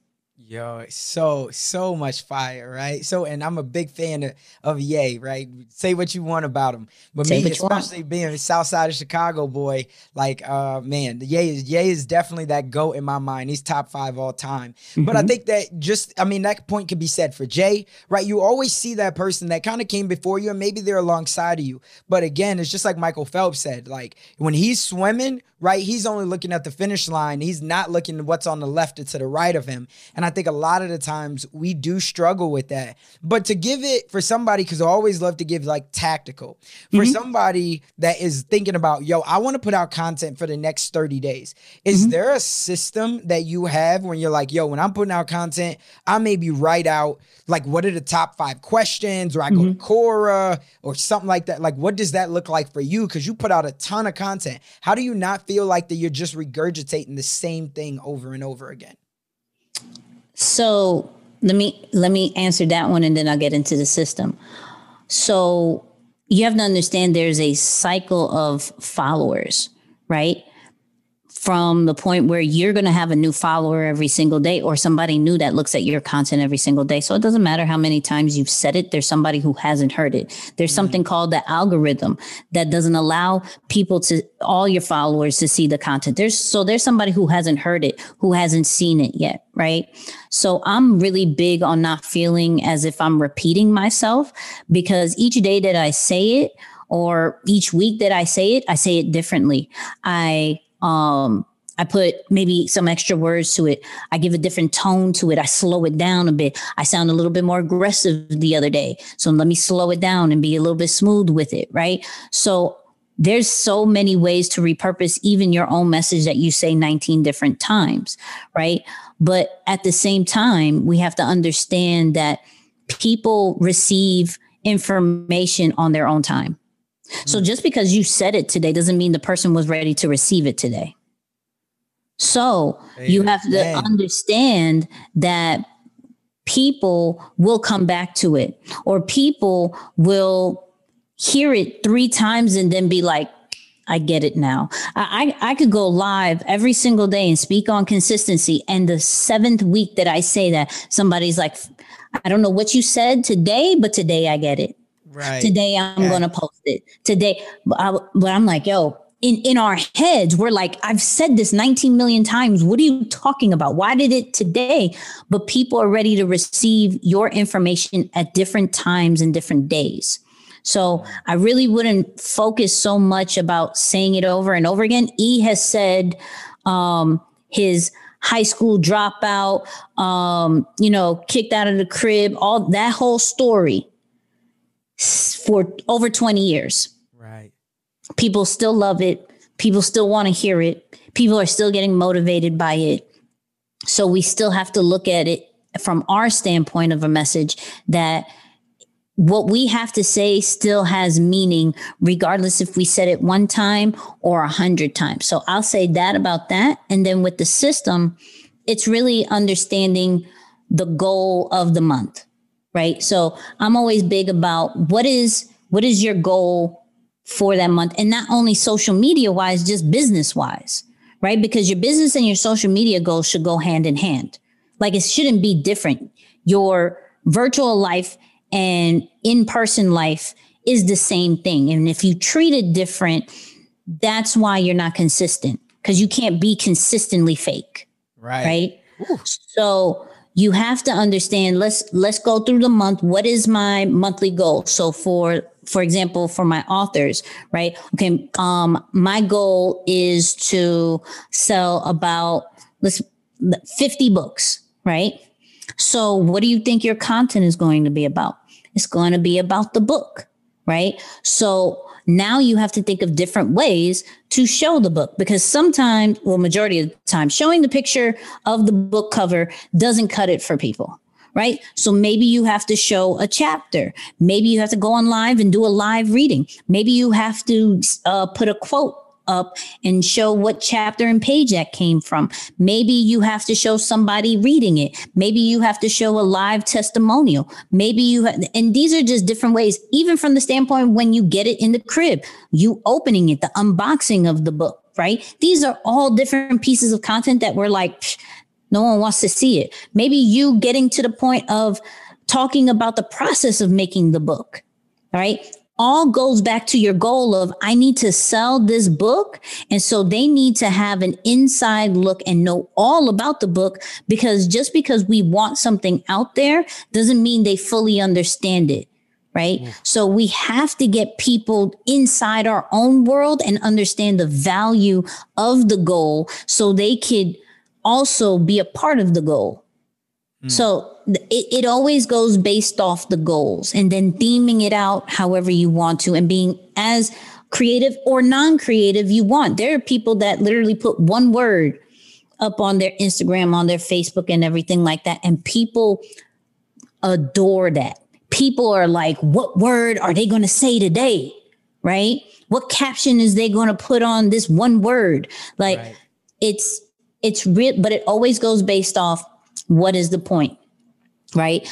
[SPEAKER 1] Yo, so so much fire, right? So, and I'm a big fan of, of Ye, right? Say what you want about him, but
[SPEAKER 2] Say
[SPEAKER 1] me, especially being a South Side of Chicago boy, like, uh, man, Ye is Ye is definitely that goat in my mind. He's top five all time. But
[SPEAKER 2] Mm-hmm.
[SPEAKER 1] I think that just, I mean, that point could be said for Jay, right? You always see that person that kind of came before you, and maybe they're alongside of you. But again, it's just like Michael Phelps said, like when he's swimming, right? He's only looking at the finish line. He's not looking at what's on the left or to the right of him. And I think a lot of the times we do struggle with that. But to give it for somebody, because I always love to give like tactical, for mm-hmm. somebody that is thinking about, yo, I want to put out content for the next 30 days. Is mm-hmm. there a system that you have when you're like, yo, when I'm putting out content, I maybe write out like what are the top five questions, or I go to mm-hmm. Quora or something like that. Like, what does that look like for you? Because you put out a ton of content. How do you not feel like that you're just regurgitating the same thing over and over again?
[SPEAKER 2] So let me let me answer that one and then I'll get into the system. So you have to understand there's a cycle of followers, right? From the point where you're going to have a new follower every single day or somebody new that looks at your content every single day. So it doesn't matter how many times you've said it, there's somebody who hasn't heard it. There's mm-hmm. something called the algorithm that doesn't allow people to all your followers to see the content. There's so there's somebody who hasn't heard it, who hasn't seen it yet, right? So I'm really big on not feeling as if I'm repeating myself because each day that I say it or each week that I say it, I say it differently. I um I put maybe some extra words to it. I give a different tone to it. I slow it down a bit. I sound a little bit more aggressive the other day. So let me slow it down and be a little bit smooth with it, right? So there's so many ways to repurpose even your own message that you say 19 different times, right? But at the same time, we have to understand that people receive information on their own time. So mm. just because you said it today doesn't mean the person was ready to receive it today. So you have to
[SPEAKER 1] Amen.
[SPEAKER 2] understand that people will come back to it or people will hear it three times and then be like, I get it now. I, I I could go live every single day and speak on consistency. And the seventh week that I say that, somebody's like, I don't know what you said today, but today I get it.
[SPEAKER 1] Right.
[SPEAKER 2] Today I'm
[SPEAKER 1] Yeah.
[SPEAKER 2] going to post it. Today, but, I, but I'm like, yo, in, in our heads, we're like, I've said this 19 million times. What are you talking about? Why did it today? But people are ready to receive your information at different times and different days. So I really wouldn't focus so much about saying it over and over again. E has said um, his high school dropout, um, you know, kicked out of the crib, all that whole story for over 20 years.
[SPEAKER 1] Right.
[SPEAKER 2] People still love it. People still want to hear it. People are still getting motivated by it. So we still have to look at it from our standpoint of a message that what we have to say still has meaning, regardless if we said it one time or a hundred times. So I'll say that about that. And then with the system, it's really understanding the goal of the month, right? So I'm always big about what is what is your goal for that month, and not only social media wise, just business wise, right? Because your business and your social media goals should go hand in hand. Like it shouldn't be different. Your virtual life and in person life is the same thing. And if you treat it different, that's why you're not consistent because you can't be consistently fake
[SPEAKER 1] Right.
[SPEAKER 2] right so you have to understand let's let's go through the month. What is my monthly goal? So for for example for my authors right? Okay um my goal is to sell about let's 50 books right? So what do you think your content is going to be about? It's going to be about the book right? So now you have to think of different ways to show the book because sometimes, well, majority of the time, showing the picture of the book cover doesn't cut it for people. Right. So maybe you have to show a chapter. Maybe you have to go on live and do a live reading. Maybe you have to uh, put a quote up and show what chapter and page that came from. Maybe you have to show somebody reading it. Maybe you have to show a live testimonial. Maybe you have, and these are just different ways, even from the standpoint when you get it in the crib, you opening it, the unboxing of the book, right? These are all different pieces of content that we're like, "Psh, No one wants to see it. Maybe you getting to the point of talking about the process of making the book, right? All goes back to your goal of I need to sell this book. And so they need to have an inside look and know all about the book because just because we want something out there doesn't mean they fully understand it right? Mm. So we have to get people inside our own world and understand the value of the goal so they could also be a part of the goal. Mm. So it, it always goes based off the goals and then theming it out however you want to and being as creative or non-creative you want. There are people that literally put one word up on their Instagram, on their Facebook and everything like that. And people adore that. People are like, what word are they going to say today? Right? What caption is they going to put on this one word? Like right. it's, it's real, but it always goes based off what is the point? Right.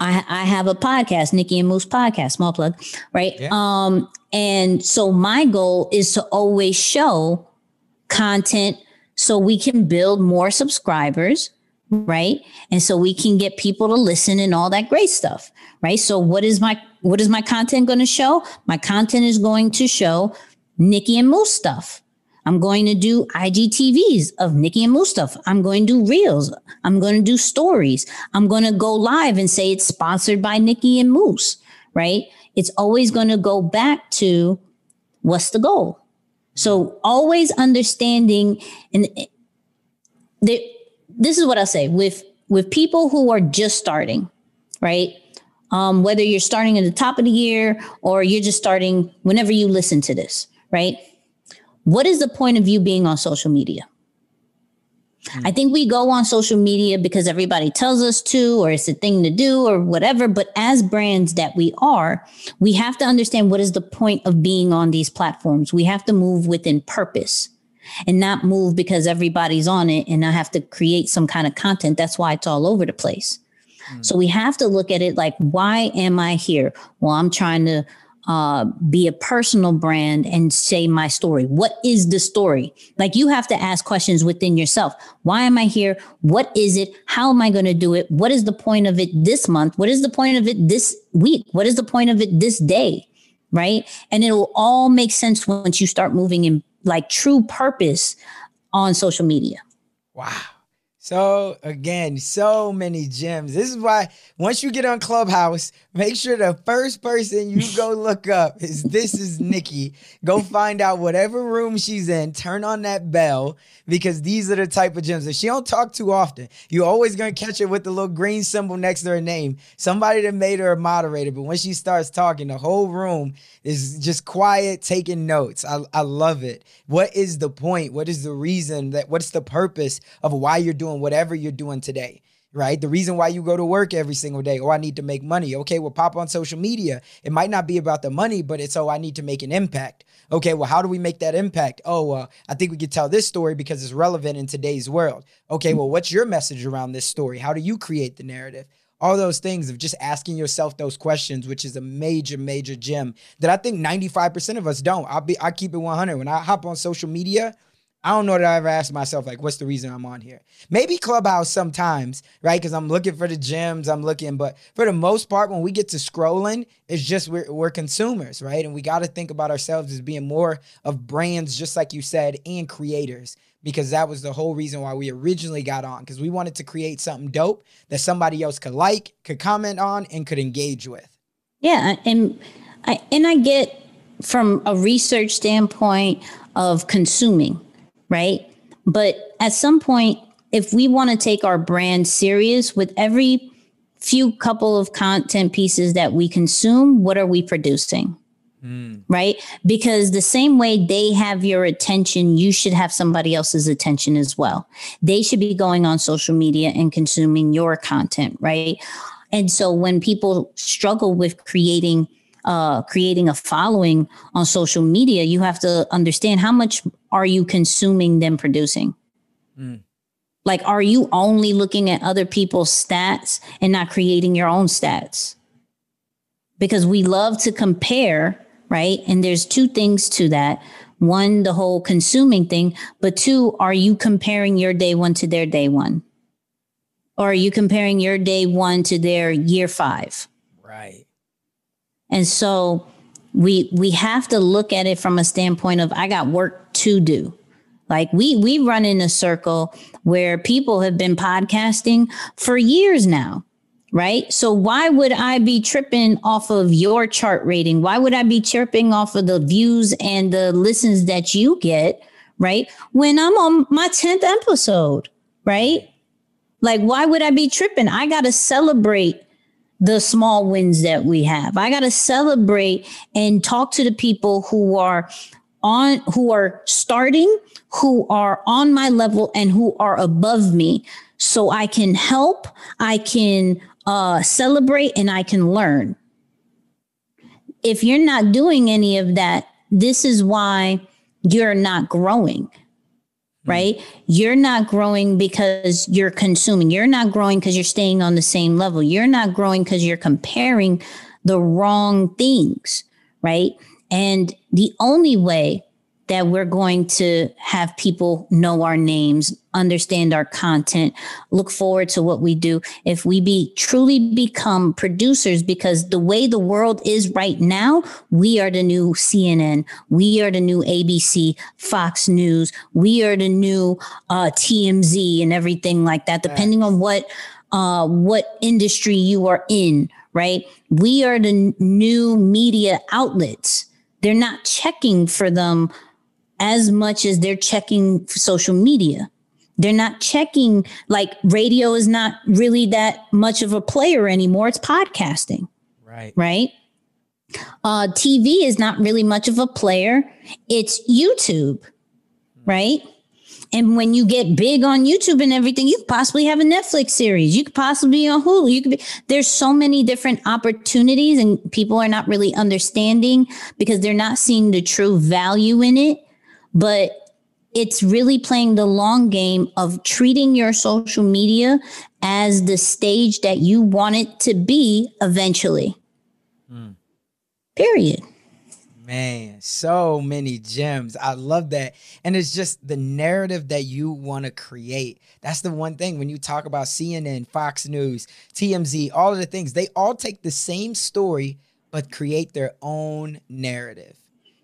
[SPEAKER 2] I, I have a podcast, Nicky and Moose podcast, small plug, right? Yeah. Um, and so my goal is to always show content so we can build more subscribers, right? And so we can get people to listen and all that great stuff, right? So what is my what is my content going to show? My content is going to show Nicky and Moose stuff, I'm going to do IGTVs of Nicky and Mustafa. I'm going to do reels. I'm going to do stories. I'm going to go live and say it's sponsored by Nicky and Moose, right? It's always going to go back to what's the goal. So always understanding and the, this is what I say with with people who are just starting, right? Um, whether you're starting at the top of the year or you're just starting whenever you listen to this, right? What is the point of you being on social media? Mm-hmm. I think we go on social media because everybody tells us to, or it's a thing to do, or whatever. But as brands that we are, we have to understand what is the point of being on these platforms. We have to move within purpose and not move because everybody's on it and I have to create some kind of content. That's why it's all over the place. Mm-hmm. So we have to look at it like, why am I here? Well, I'm trying to uh, be a personal brand and say my story. What is the story? Like you have to ask questions within yourself. Why am I here? What is it? How am I going to do it? What is the point of it this month? What is the point of it this week? What is the point of it this day? Right. And it will all make sense once you start moving in like true purpose on social media.
[SPEAKER 1] Wow. So again, so many gems. This is why once you get on Clubhouse, make sure the first person you go *laughs* look up is this is Nicky. Go find out whatever room she's in, turn on that bell because these are the type of gems that she don't talk too often. You're always gonna catch her with the little green symbol next to her name. Somebody that made her a moderator, but when she starts talking, the whole room is just quiet, taking notes. I, I love it. What is the point? What is the reason that what's the purpose of why you're doing whatever you're doing today? right? The reason why you go to work every single day, oh, I need to make money. Okay, well, pop on social media. It might not be about the money, but it's, oh, I need to make an impact. Okay, well, how do we make that impact? Oh, uh, I think we could tell this story because it's relevant in today's world. Okay, well, what's your message around this story? How do you create the narrative? All those things of just asking yourself those questions, which is a major, major gem that I think 95% of us don't. I'll be, I keep it 100. When I hop on social media, I don't know that I ever asked myself, like, what's the reason I'm on here? Maybe Clubhouse sometimes, right? Because I'm looking for the gems, I'm looking, but for the most part, when we get to scrolling, it's just we're, we're consumers, right? And we got to think about ourselves as being more of brands, just like you said, and creators, because that was the whole reason why we originally got on, because we wanted to create something dope that somebody else could like, could comment on, and could engage with.
[SPEAKER 2] Yeah. And I, and I get from a research standpoint of consuming right? But at some point, if we want to take our brand serious with every few couple of content pieces that we consume, what are we producing? Mm. Right? Because the same way they have your attention, you should have somebody else's attention as well. They should be going on social media and consuming your content, right? And so when people struggle with creating uh, creating a following on social media, you have to understand how much are you consuming them producing. Mm. Like, are you only looking at other people's stats and not creating your own stats? Because we love to compare, right? And there's two things to that. One, the whole consuming thing, but two, are you comparing your day one to their day one? or are you comparing your day one to their year five?
[SPEAKER 1] Right.
[SPEAKER 2] And so we we have to look at it from a standpoint of I got work to do. Like we we run in a circle where people have been podcasting for years now. Right. So why would I be tripping off of your chart rating? Why would I be tripping off of the views and the listens that you get? Right. When I'm on my 10th episode, right? Like, why would I be tripping? I got to celebrate the small wins that we have. I got to celebrate and talk to the people who are on, who are starting, who are on my level and who are above me. So I can help, I can uh, celebrate, and I can learn. If you're not doing any of that, this is why you're not growing Mm-hmm. right? You're not growing because you're consuming. You're not growing because you're staying on the same level. You're not growing because you're comparing the wrong things, right? And the only way that we're going to have people know our names, understand our content, look forward to what we do. If we be truly become producers, because the way the world is right now, we are the new CNN, we are the new ABC, Fox News, we are the new uh, TMZ, and everything like that. Depending on what uh, what industry you are in, right? We are the new media outlets. They're not checking for them as much as they're checking social media. They're not checking, like radio is not really that much of a player anymore. It's podcasting.
[SPEAKER 1] Right.
[SPEAKER 2] Right. Uh, TV is not really much of a player. It's YouTube. Right. And when you get big on YouTube and everything, you could possibly have a Netflix series. You could possibly be on Hulu. You could be, there's so many different opportunities and people are not really understanding because they're not seeing the true value in it but it's really playing the long game of treating your social media as the stage that you want it to be eventually. Mm. Period.
[SPEAKER 1] Man, so many gems. I love that. And it's just the narrative that you want to create. That's the one thing when you talk about CNN, Fox News, TMZ, all of the things, they all take the same story, but create their own narrative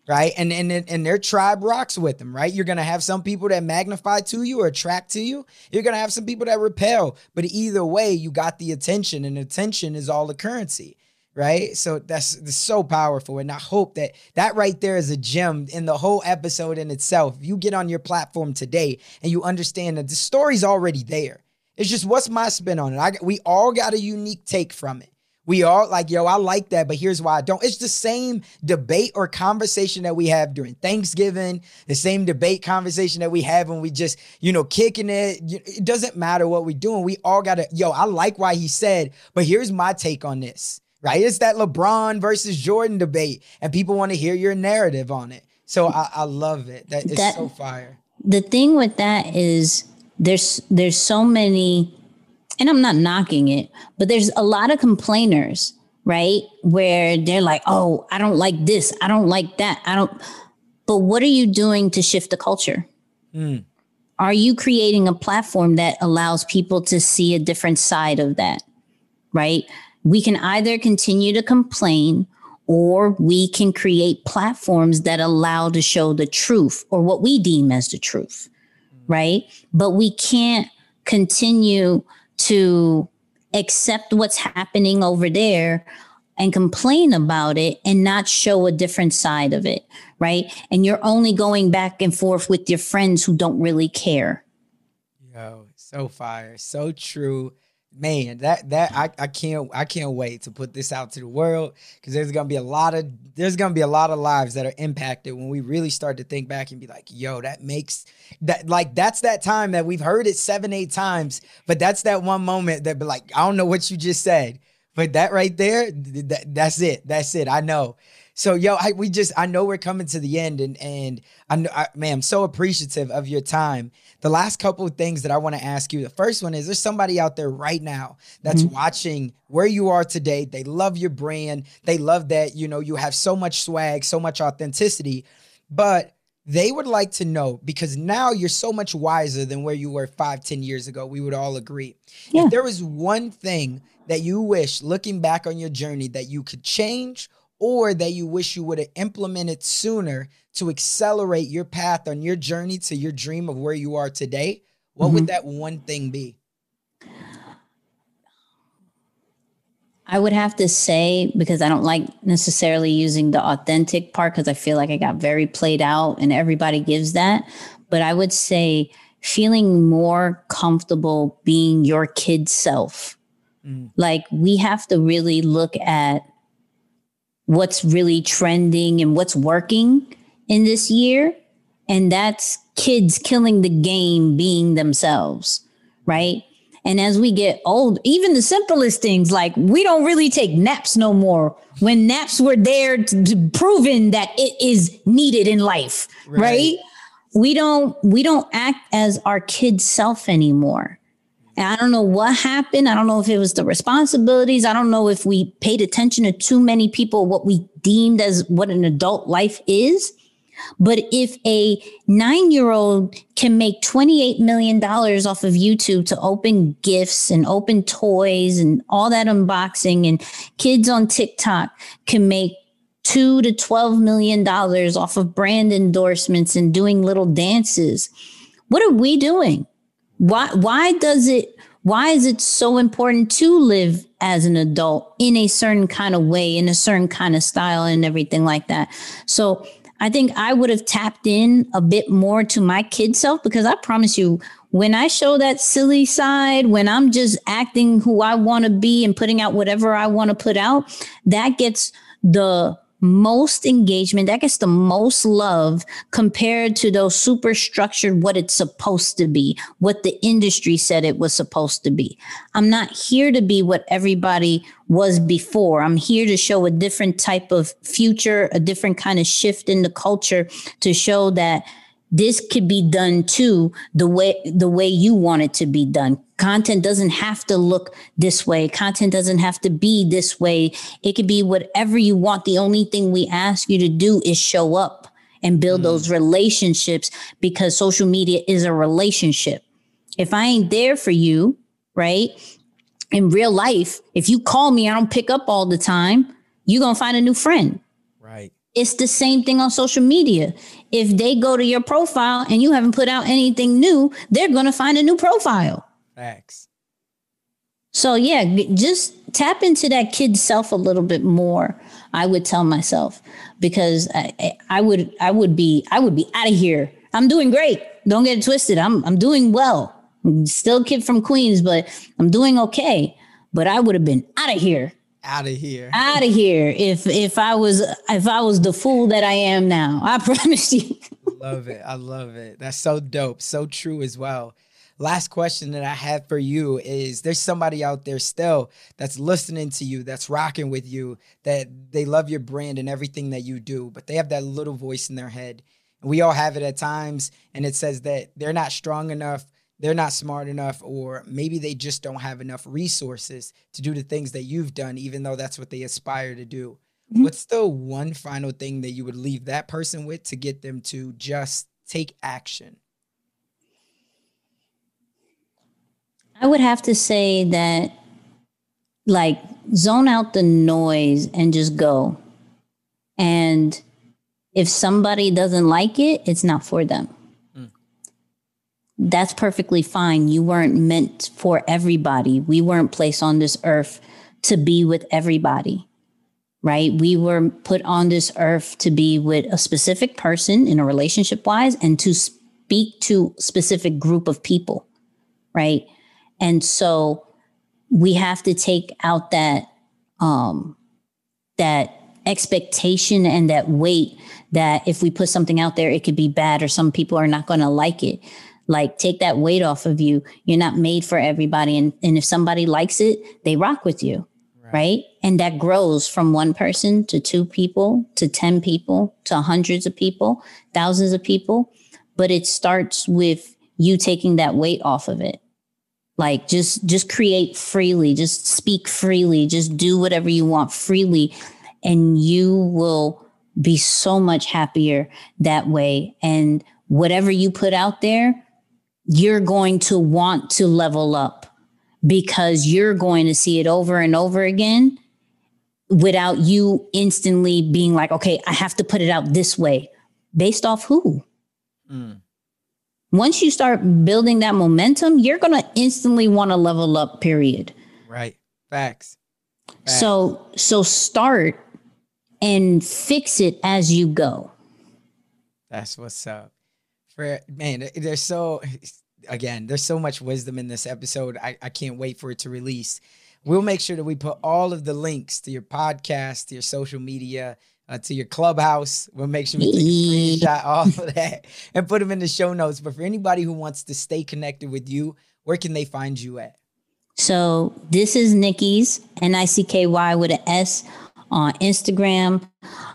[SPEAKER 1] right? And and and their tribe rocks with them, right? You're gonna have some people that magnify to you or attract to you. You're gonna have some people that repel. But either way, you got the attention, and attention is all the currency, right? So that's, that's so powerful, and I hope that that right there is a gem in the whole episode in itself. You get on your platform today and you understand that the story's already there. It's just what's my spin on it. I we all got a unique take from it. We all like, yo, I like that, but here's why I don't. It's the same debate or conversation that we have during Thanksgiving, the same debate conversation that we have when we just, you know, kicking it. It doesn't matter what we're doing. We all got to, yo, I like why he said, but here's my take on this, right? It's that LeBron versus Jordan debate, and people want to hear your narrative on it. So I, I love it. That is that, so fire.
[SPEAKER 2] The thing with that is there's there's so many and I'm not knocking it, but there's a lot of complainers, right? Where they're like, oh, I don't like this. I don't like that. I don't. But what are you doing to shift the culture? Mm. Are you creating a platform that allows people to see a different side of that? Right? We can either continue to complain or we can create platforms that allow to show the truth or what we deem as the truth. Right? But we can't continue to accept what's happening over there and complain about it and not show a different side of it, right? And you're only going back and forth with your friends who don't really care.
[SPEAKER 1] Yo, so fire, so true man, that that I, I can't I can't wait to put this out to the world because there's gonna be a lot of there's gonna be a lot of lives that are impacted when we really start to think back and be like, yo, that makes that like that's that time that we've heard it seven, eight times, but that's that one moment that be like, I don't know what you just said, but that right there, that, that's it. That's it. I know. So yo, I, we just I know we're coming to the end, and and I know, I, man, I'm so appreciative of your time. The last couple of things that I want to ask you. The first one is there's somebody out there right now that's mm-hmm. watching where you are today. They love your brand. They love that you know you have so much swag, so much authenticity, but they would like to know because now you're so much wiser than where you were five, ten years ago. We would all agree. Yeah. If there was one thing that you wish, looking back on your journey, that you could change or that you wish you would have implemented sooner to accelerate your path on your journey to your dream of where you are today, what mm-hmm. would that one thing be?
[SPEAKER 2] I would have to say, because I don't like necessarily using the authentic part because I feel like I got very played out and everybody gives that. But I would say feeling more comfortable being your kid self. Mm. Like we have to really look at what's really trending and what's working in this year. And that's kids killing the game being themselves, right? And as we get old, even the simplest things like we don't really take naps no more when naps were there to, to proven that it is needed in life, right. right? We don't we don't act as our kid self anymore. And I don't know what happened. I don't know if it was the responsibilities. I don't know if we paid attention to too many people what we deemed as what an adult life is. But if a nine year old can make $28 million off of YouTube to open gifts and open toys and all that unboxing, and kids on TikTok can make two to $12 million off of brand endorsements and doing little dances, what are we doing? Why, why does it, why is it so important to live as an adult in a certain kind of way, in a certain kind of style and everything like that? So I think I would have tapped in a bit more to my kid self because I promise you, when I show that silly side, when I'm just acting who I want to be and putting out whatever I want to put out, that gets the most engagement, that gets the most love compared to those super structured what it's supposed to be, what the industry said it was supposed to be. I'm not here to be what everybody was before. I'm here to show a different type of future, a different kind of shift in the culture to show that this could be done too the way the way you want it to be done. Content doesn't have to look this way. Content doesn't have to be this way. It could be whatever you want. The only thing we ask you to do is show up and build mm. those relationships because social media is a relationship. If i ain't there for you right in real life if you call me i don't pick up all the time you're going to find a new friend it's the same thing on social media. If they go to your profile and you haven't put out anything new, they're going to find a new profile.
[SPEAKER 1] Facts.
[SPEAKER 2] So yeah, just tap into that kid self a little bit more. I would tell myself because I, I would I would be I would be out of here. I'm doing great. Don't get it twisted. I'm I'm doing well. I'm still kid from Queens, but I'm doing okay. But I would have been out of here
[SPEAKER 1] out of here.
[SPEAKER 2] Out of here. If if i was if i was the fool that i am now i *laughs* promise you.
[SPEAKER 1] Love it. I love it. That's so dope. So true as well. Last question that i have for you is there's somebody out there still that's listening to you that's rocking with you that they love your brand and everything that you do but they have that little voice in their head. We all have it at times and it says that they're not strong enough they're not smart enough, or maybe they just don't have enough resources to do the things that you've done, even though that's what they aspire to do. Mm-hmm. What's the one final thing that you would leave that person with to get them to just take action?
[SPEAKER 2] I would have to say that, like, zone out the noise and just go. And if somebody doesn't like it, it's not for them that's perfectly fine. You weren't meant for everybody. We weren't placed on this earth to be with everybody, right? We were put on this earth to be with a specific person in a relationship wise and to speak to specific group of people, right? And so we have to take out that um that expectation and that weight that if we put something out there it could be bad or some people are not going to like it like take that weight off of you. You're not made for everybody. And, and if somebody likes it, they rock with you. Right. right. And that grows from one person to two people to 10 people to hundreds of people, thousands of people. But it starts with you taking that weight off of it. Like just, just create freely, just speak freely, just do whatever you want freely. And you will be so much happier that way. And whatever you put out there, you're going to want to level up because you're going to see it over and over again without you instantly being like, okay, I have to put it out this way. Based off who? Mm. Once you start building that momentum, you're going to instantly want to level up, period.
[SPEAKER 1] Right. Facts.
[SPEAKER 2] Facts. So, so start and fix it as you go.
[SPEAKER 1] That's what's up. For man, there's so again, there's so much wisdom in this episode. I, I can't wait for it to release. We'll make sure that we put all of the links to your podcast, to your social media, uh, to your clubhouse. We'll make sure we take a screenshot, *laughs* all of that, and put them in the show notes. But for anybody who wants to stay connected with you, where can they find you at?
[SPEAKER 2] So this is Nicky's N I C K Y with an S on Instagram,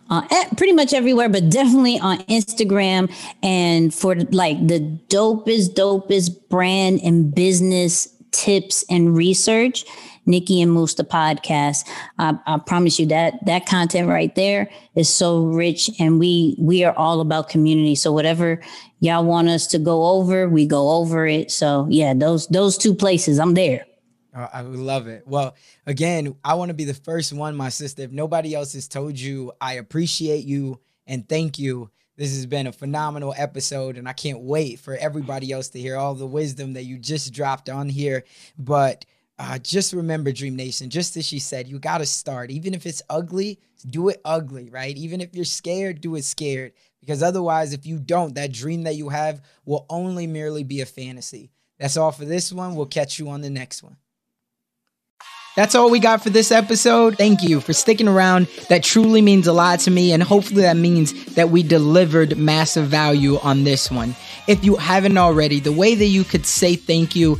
[SPEAKER 2] uh, pretty much everywhere, but definitely on Instagram. And for like the dopest, dopest brand and business tips and research, Nicky and Musta podcast. I, I promise you that that content right there is so rich, and we we are all about community. So whatever y'all want us to go over, we go over it. So yeah, those those two places, I'm there.
[SPEAKER 1] I love it. Well, again, I want to be the first one, my sister. If nobody else has told you, I appreciate you and thank you. This has been a phenomenal episode, and I can't wait for everybody else to hear all the wisdom that you just dropped on here. But uh, just remember, Dream Nation, just as she said, you got to start. Even if it's ugly, do it ugly, right? Even if you're scared, do it scared. Because otherwise, if you don't, that dream that you have will only merely be a fantasy. That's all for this one. We'll catch you on the next one. That's all we got for this episode. Thank you for sticking around. That truly means a lot to me, and hopefully, that means that we delivered massive value on this one. If you haven't already, the way that you could say thank you